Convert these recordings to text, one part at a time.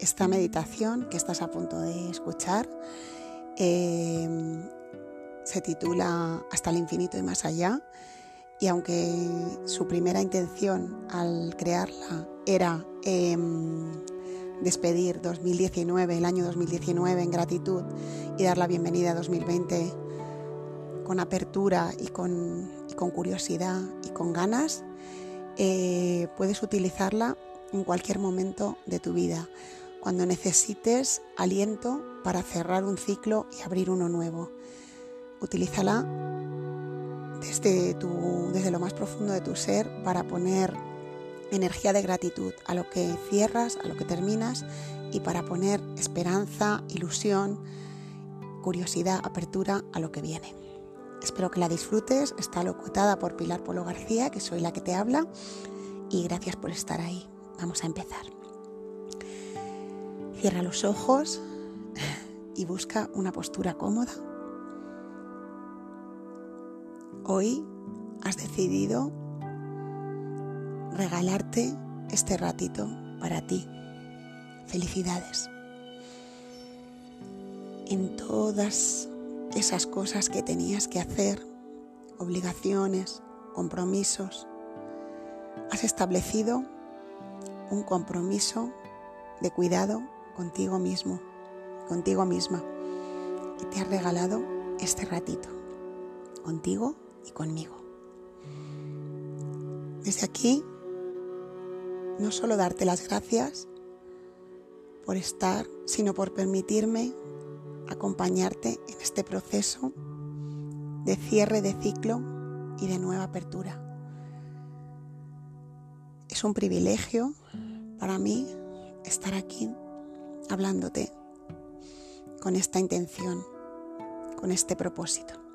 esta meditación que estás a punto de escuchar eh, se titula Hasta el infinito y más allá y aunque su primera intención al crearla era em, despedir 2019, el año 2019 en gratitud y dar la bienvenida a 2020 con apertura y con, curiosidad y con ganas, eh, puedes utilizarla en cualquier momento de tu vida, cuando necesites aliento para cerrar un ciclo y abrir uno nuevo. Utilízala desde, tu, desde lo más profundo de tu ser para poner energía de gratitud a lo que cierras, a lo que terminas y para poner esperanza, ilusión, curiosidad, apertura a lo que viene. Espero que la disfrutes. Está locutada por Pilar Polo García, que soy la que te habla, y gracias por estar ahí. Vamos a empezar. Cierra los ojos y busca una postura cómoda Hoy has decidido regalarte este ratito para ti. Felicidades. En todas esas cosas que tenías que hacer, obligaciones, compromisos, has establecido un compromiso de cuidado contigo mismo, contigo misma, y te has regalado este ratito, contigo y conmigo. Desde aquí, no solo darte las gracias por estar, sino por permitirme acompañarte en este proceso de cierre de ciclo y de nueva apertura. Es un privilegio para mí estar aquí hablándote con esta intención, con este propósito.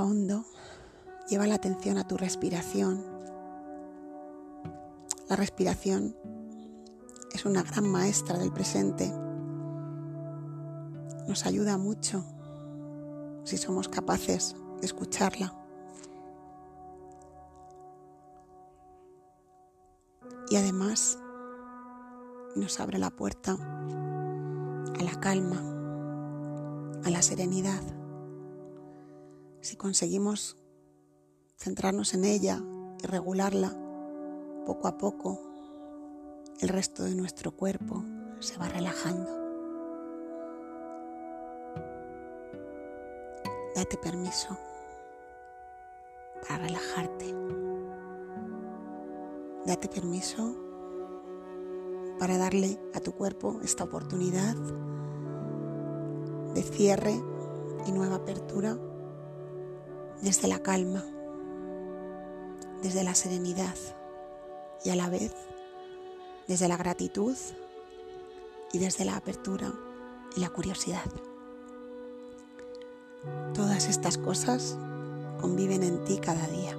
hondo, lleva la atención a tu respiración. La respiración es una gran maestra del presente. Nos ayuda mucho si somos capaces de escucharla. Y además nos abre la puerta a la calma, a la serenidad si conseguimos centrarnos en ella y regularla poco a poco, el resto de nuestro cuerpo se va relajando. Date permiso para relajarte. Date permiso para darle a tu cuerpo esta oportunidad de cierre y nueva apertura desde la calma, desde la serenidad y a la vez desde la gratitud y desde la apertura y la curiosidad. Todas estas cosas conviven en ti cada día.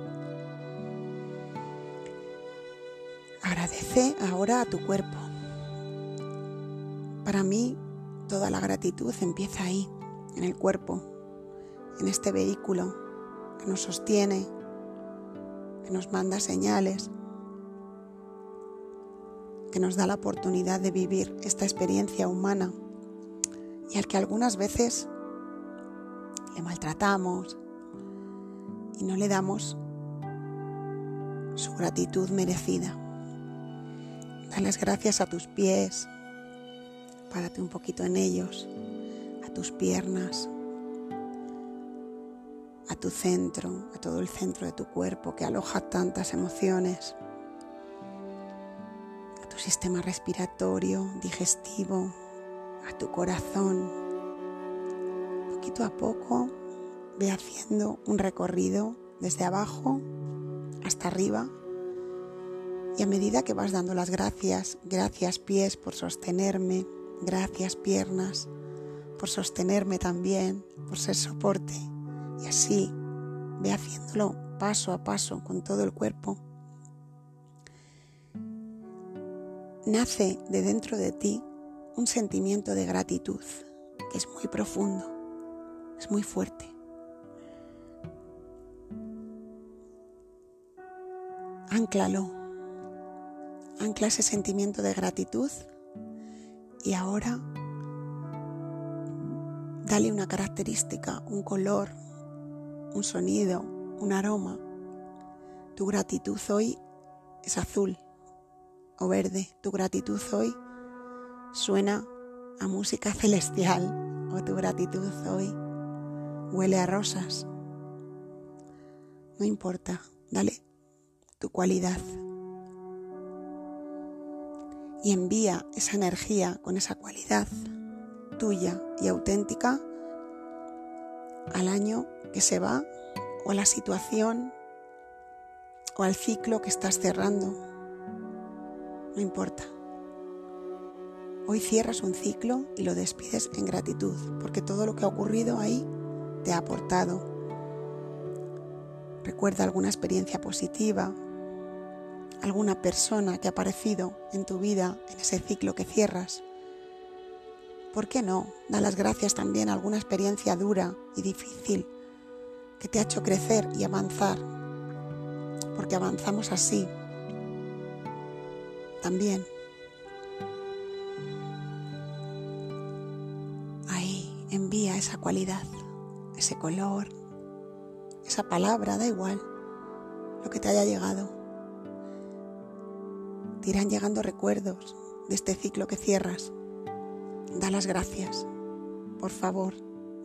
Agradece ahora a tu cuerpo. Para mí, toda la gratitud empieza ahí, en el cuerpo, en este vehículo que nos sostiene, que nos manda señales, que nos da la oportunidad de vivir esta experiencia humana y al que algunas veces le maltratamos y no le damos su gratitud merecida. Dales gracias a tus pies, párate un poquito en ellos, a tus piernas, a tu centro, a todo el centro de tu cuerpo que aloja tantas emociones, a tu sistema respiratorio, digestivo, a tu corazón. Poquito a poco ve haciendo un recorrido desde abajo hasta arriba y a medida que vas dando las gracias, gracias pies por sostenerme, gracias piernas por sostenerme también, por ser soporte y así ve haciéndolo paso a paso con todo el cuerpo. Nace de dentro de ti un sentimiento de gratitud que es muy profundo, es muy fuerte. Ánclalo, ancla ese sentimiento de gratitud y ahora dale una característica, un color, un sonido, un aroma. Tu gratitud hoy es azul o verde. Tu gratitud hoy suena a música celestial o tu gratitud hoy huele a rosas. No importa, dale tu cualidad y envía esa energía con esa cualidad tuya y auténtica al año que se va o a la situación o al ciclo que estás cerrando. No importa. Hoy cierras un ciclo y lo despides en gratitud, porque todo lo que ha ocurrido ahí te ha aportado. Recuerda alguna experiencia positiva, alguna persona que ha aparecido en tu vida en ese ciclo que cierras. ¿Por qué no? Da las gracias también a alguna experiencia dura y difícil que te ha hecho crecer y avanzar, porque avanzamos así. También. Ahí envía esa cualidad, ese color, esa palabra, da igual, lo que te haya llegado irán llegando recuerdos de este ciclo que cierras. Da las gracias. Por favor,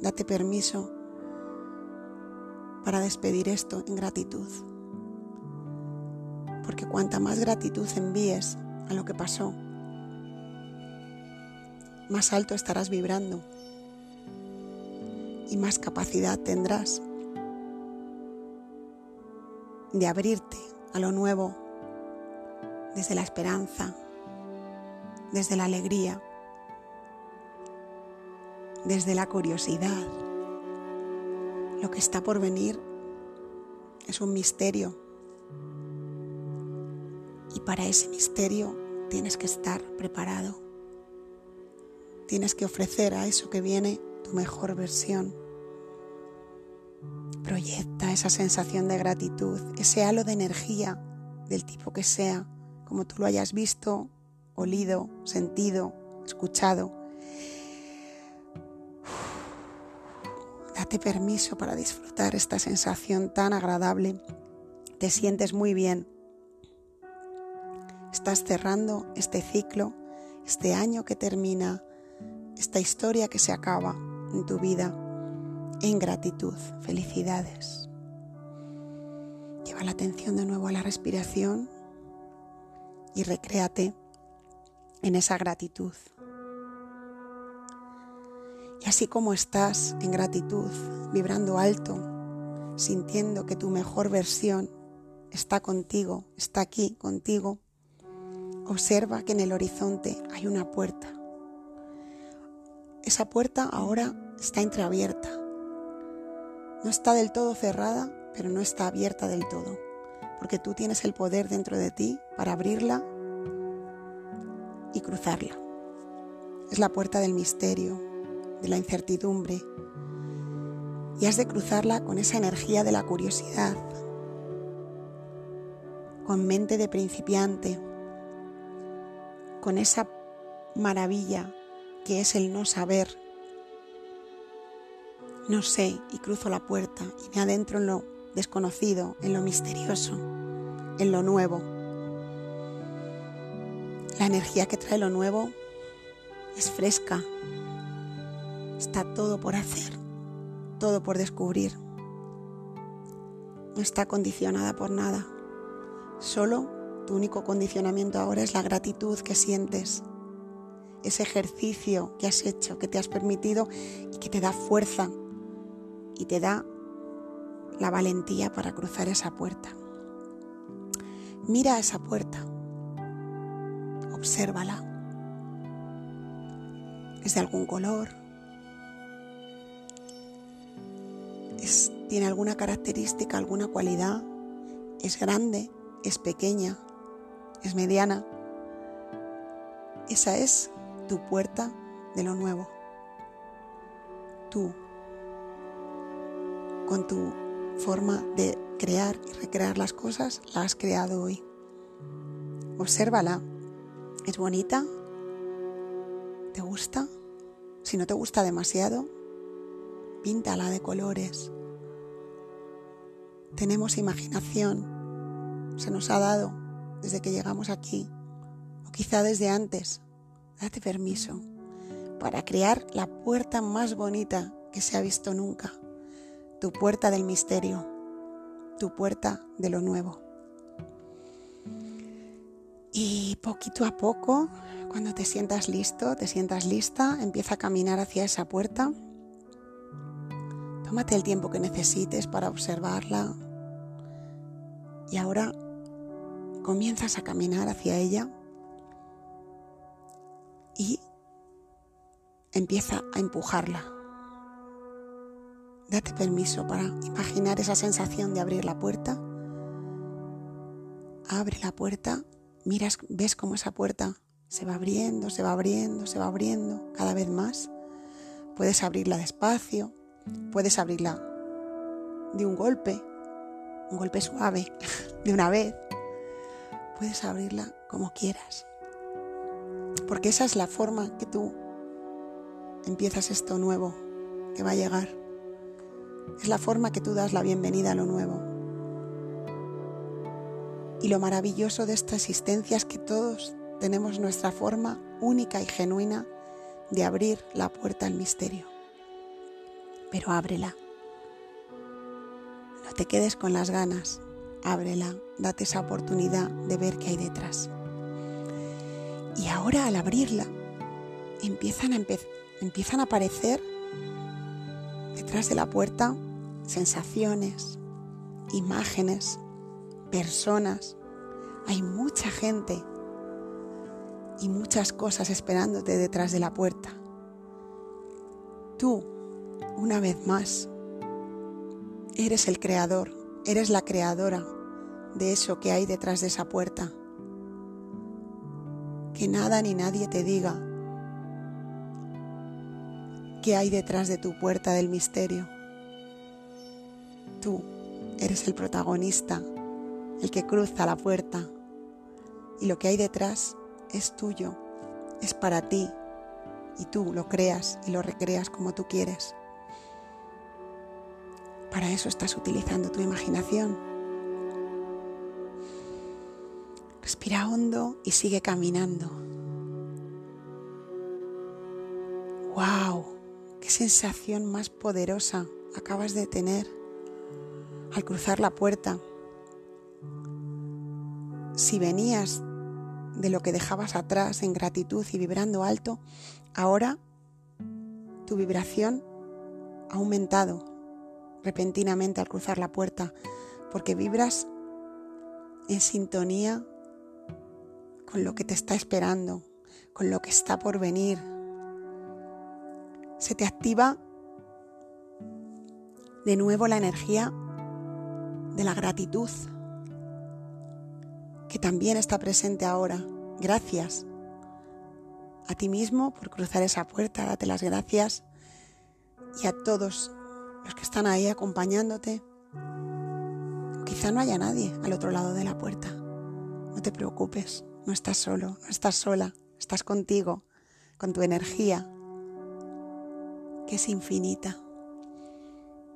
date permiso para despedir esto en gratitud. Porque cuanta más gratitud envíes a lo que pasó, más alto estarás vibrando y más capacidad tendrás de abrirte a lo nuevo desde la esperanza, desde la alegría, desde la curiosidad. Lo que está por venir es un misterio y para ese misterio tienes que estar preparado. Tienes que ofrecer a eso que viene tu mejor versión. Proyecta esa sensación de gratitud, ese halo de energía del tipo que sea como tú lo hayas visto, olido, sentido, escuchado. Date permiso para disfrutar esta sensación tan agradable. Te sientes muy bien. Estás cerrando este ciclo, este año que termina, esta historia que se acaba en tu vida en gratitud. Felicidades. Lleva la atención de nuevo a la respiración y recréate en esa gratitud. Y así como estás en gratitud, vibrando alto, sintiendo que tu mejor versión está contigo, está aquí contigo, observa que en el horizonte hay una puerta. Esa puerta ahora está entreabierta. No está del todo cerrada, pero no está abierta del todo porque tú tienes el poder dentro de ti para abrirla y cruzarla. Es la puerta del misterio, de la incertidumbre, y has de cruzarla con esa energía de la curiosidad, con mente de principiante, con esa maravilla que es el no saber. No sé y cruzo la puerta y me adentro en lo desconocido, en lo misterioso, en lo nuevo. La energía que trae lo nuevo es fresca. Está todo por hacer, todo por descubrir. No está condicionada por nada. Solo tu único condicionamiento ahora es la gratitud que sientes. Ese ejercicio que has hecho, que te has permitido y que te da fuerza y te da la valentía para cruzar esa puerta. Mira esa puerta, obsérvala. ¿Es de algún color? ¿Tiene alguna característica, alguna cualidad? ¿Es grande? ¿Es pequeña? ¿Es mediana? Esa es tu puerta de lo nuevo. Tú, con tu forma de crear y recrear las cosas la has creado hoy. obsérvala. ¿Es bonita? ¿Te gusta? Si no te gusta demasiado, píntala de colores. Tenemos imaginación, se nos ha dado desde que llegamos aquí, o quizá desde antes. Date permiso para crear la puerta más bonita que se ha visto nunca, tu puerta del misterio, tu puerta de lo nuevo. Y poquito a poco, cuando te sientas listo, te sientas lista, empieza a caminar hacia esa puerta. Tómate el tiempo que necesites para observarla. Y ahora comienzas a caminar hacia ella y empieza a empujarla. Date permiso para imaginar esa sensación de abrir la puerta. Abre la puerta, miras, ves cómo esa puerta se va abriendo, se va abriendo, se va abriendo cada vez más. Puedes abrirla despacio, puedes abrirla de un golpe, un golpe suave, de una vez. Puedes abrirla como quieras. Porque esa es la forma que tú empiezas esto nuevo que va a llegar. Es la forma que tú das la bienvenida a lo nuevo. Y lo maravilloso de esta existencia es que todos tenemos nuestra forma única y genuina de abrir la puerta al misterio. Pero ábrela. No te quedes con las ganas. Ábrela, date esa oportunidad de ver qué hay detrás. Y ahora al abrirla, empiezan a, empiezan a aparecer detrás de la puerta sensaciones, imágenes, personas. Hay mucha gente y muchas cosas esperándote detrás de la puerta. Tú, una vez más, eres el creador, eres la creadora de eso que hay detrás de esa puerta. Que nada ni nadie te diga qué hay detrás de tu puerta del misterio. Tú eres el protagonista, el que cruza la puerta. Y lo que hay detrás es tuyo, es para ti. Y tú lo creas y lo recreas como tú quieres. Para eso estás utilizando tu imaginación. Respira hondo y sigue caminando. Sensación más poderosa acabas de tener al cruzar la puerta! Si venías de lo que dejabas atrás en gratitud y vibrando alto, ahora tu vibración ha aumentado repentinamente al cruzar la puerta, porque vibras en sintonía con lo que te está esperando, con lo que está por venir. Se te activa de nuevo la energía de la gratitud, que también está presente ahora. Gracias a ti mismo por cruzar esa puerta, date las gracias y a todos los que están ahí acompañándote. Quizá no haya nadie al otro lado de la puerta. No te preocupes, no estás solo, no estás sola, estás contigo, con tu energía, que es infinita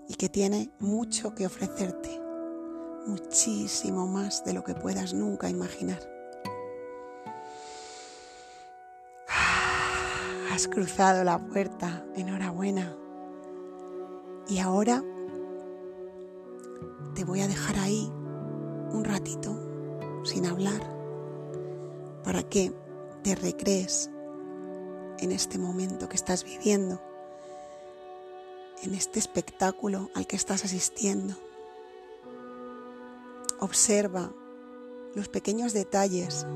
y que tiene mucho que ofrecerte, muchísimo más de lo que puedas nunca imaginar. Has cruzado la puerta, enhorabuena. Y ahora te voy a dejar ahí un ratito sin hablar para que te recrees en este momento que estás viviendo, en este espectáculo al que estás asistiendo. Observa los pequeños detalles.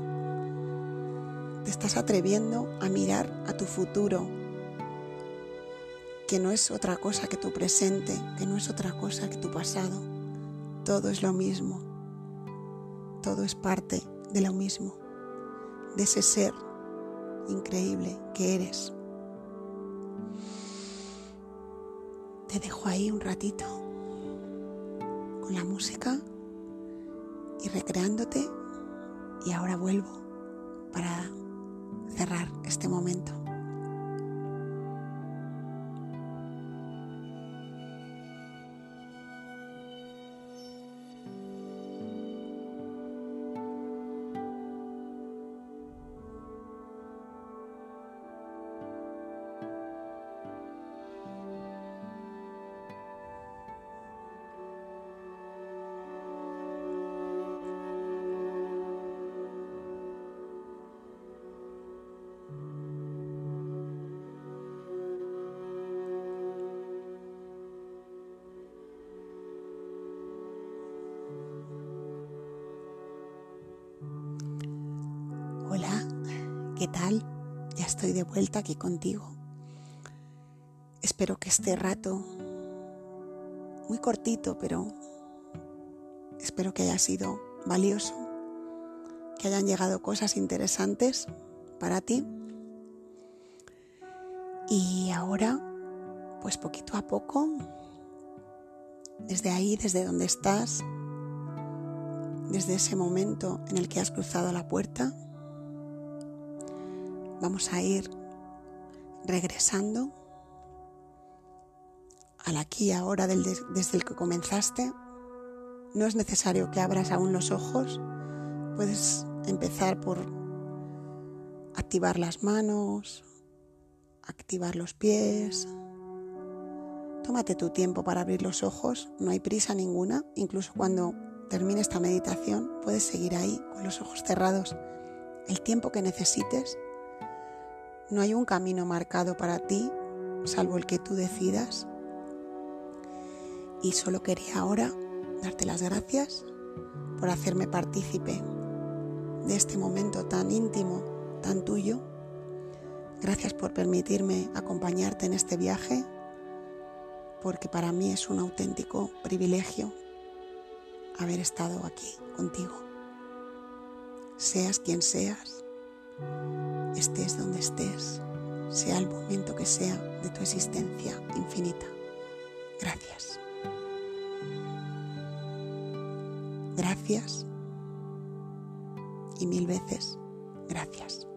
Te estás atreviendo a mirar a tu futuro que no es otra cosa que tu presente, que no es otra cosa que tu pasado. Todo es lo mismo. Todo es parte de lo mismo, de ese ser increíble que eres. Te dejo ahí un ratito con la música y recreándote Y ahora vuelvo para cerrar este momento. ¿Qué tal? Ya estoy de vuelta aquí contigo. Espero que este rato, muy cortito, pero espero que haya sido valioso, que hayan llegado cosas interesantes para ti. Y ahora, pues poquito a poco, desde ahí, desde donde estás, desde ese momento en el que has cruzado la puerta, vamos a ir regresando al aquí ahora desde el que comenzaste. No es necesario que abras aún los ojos. Puedes empezar por activar las manos, activar los pies. Tómate tu tiempo para abrir los ojos, no hay prisa ninguna. Incluso cuando termine esta meditación puedes seguir ahí con los ojos cerrados el tiempo que necesites no hay un camino marcado para ti, salvo el que tú decidas. Y solo quería ahora darte las gracias por hacerme partícipe de este momento tan íntimo, tan tuyo. Gracias por permitirme acompañarte en este viaje, porque para mí es un auténtico privilegio haber estado aquí contigo. Seas quien seas, estés donde estés, sea el momento que sea de tu existencia infinita. Gracias. Gracias y mil veces gracias.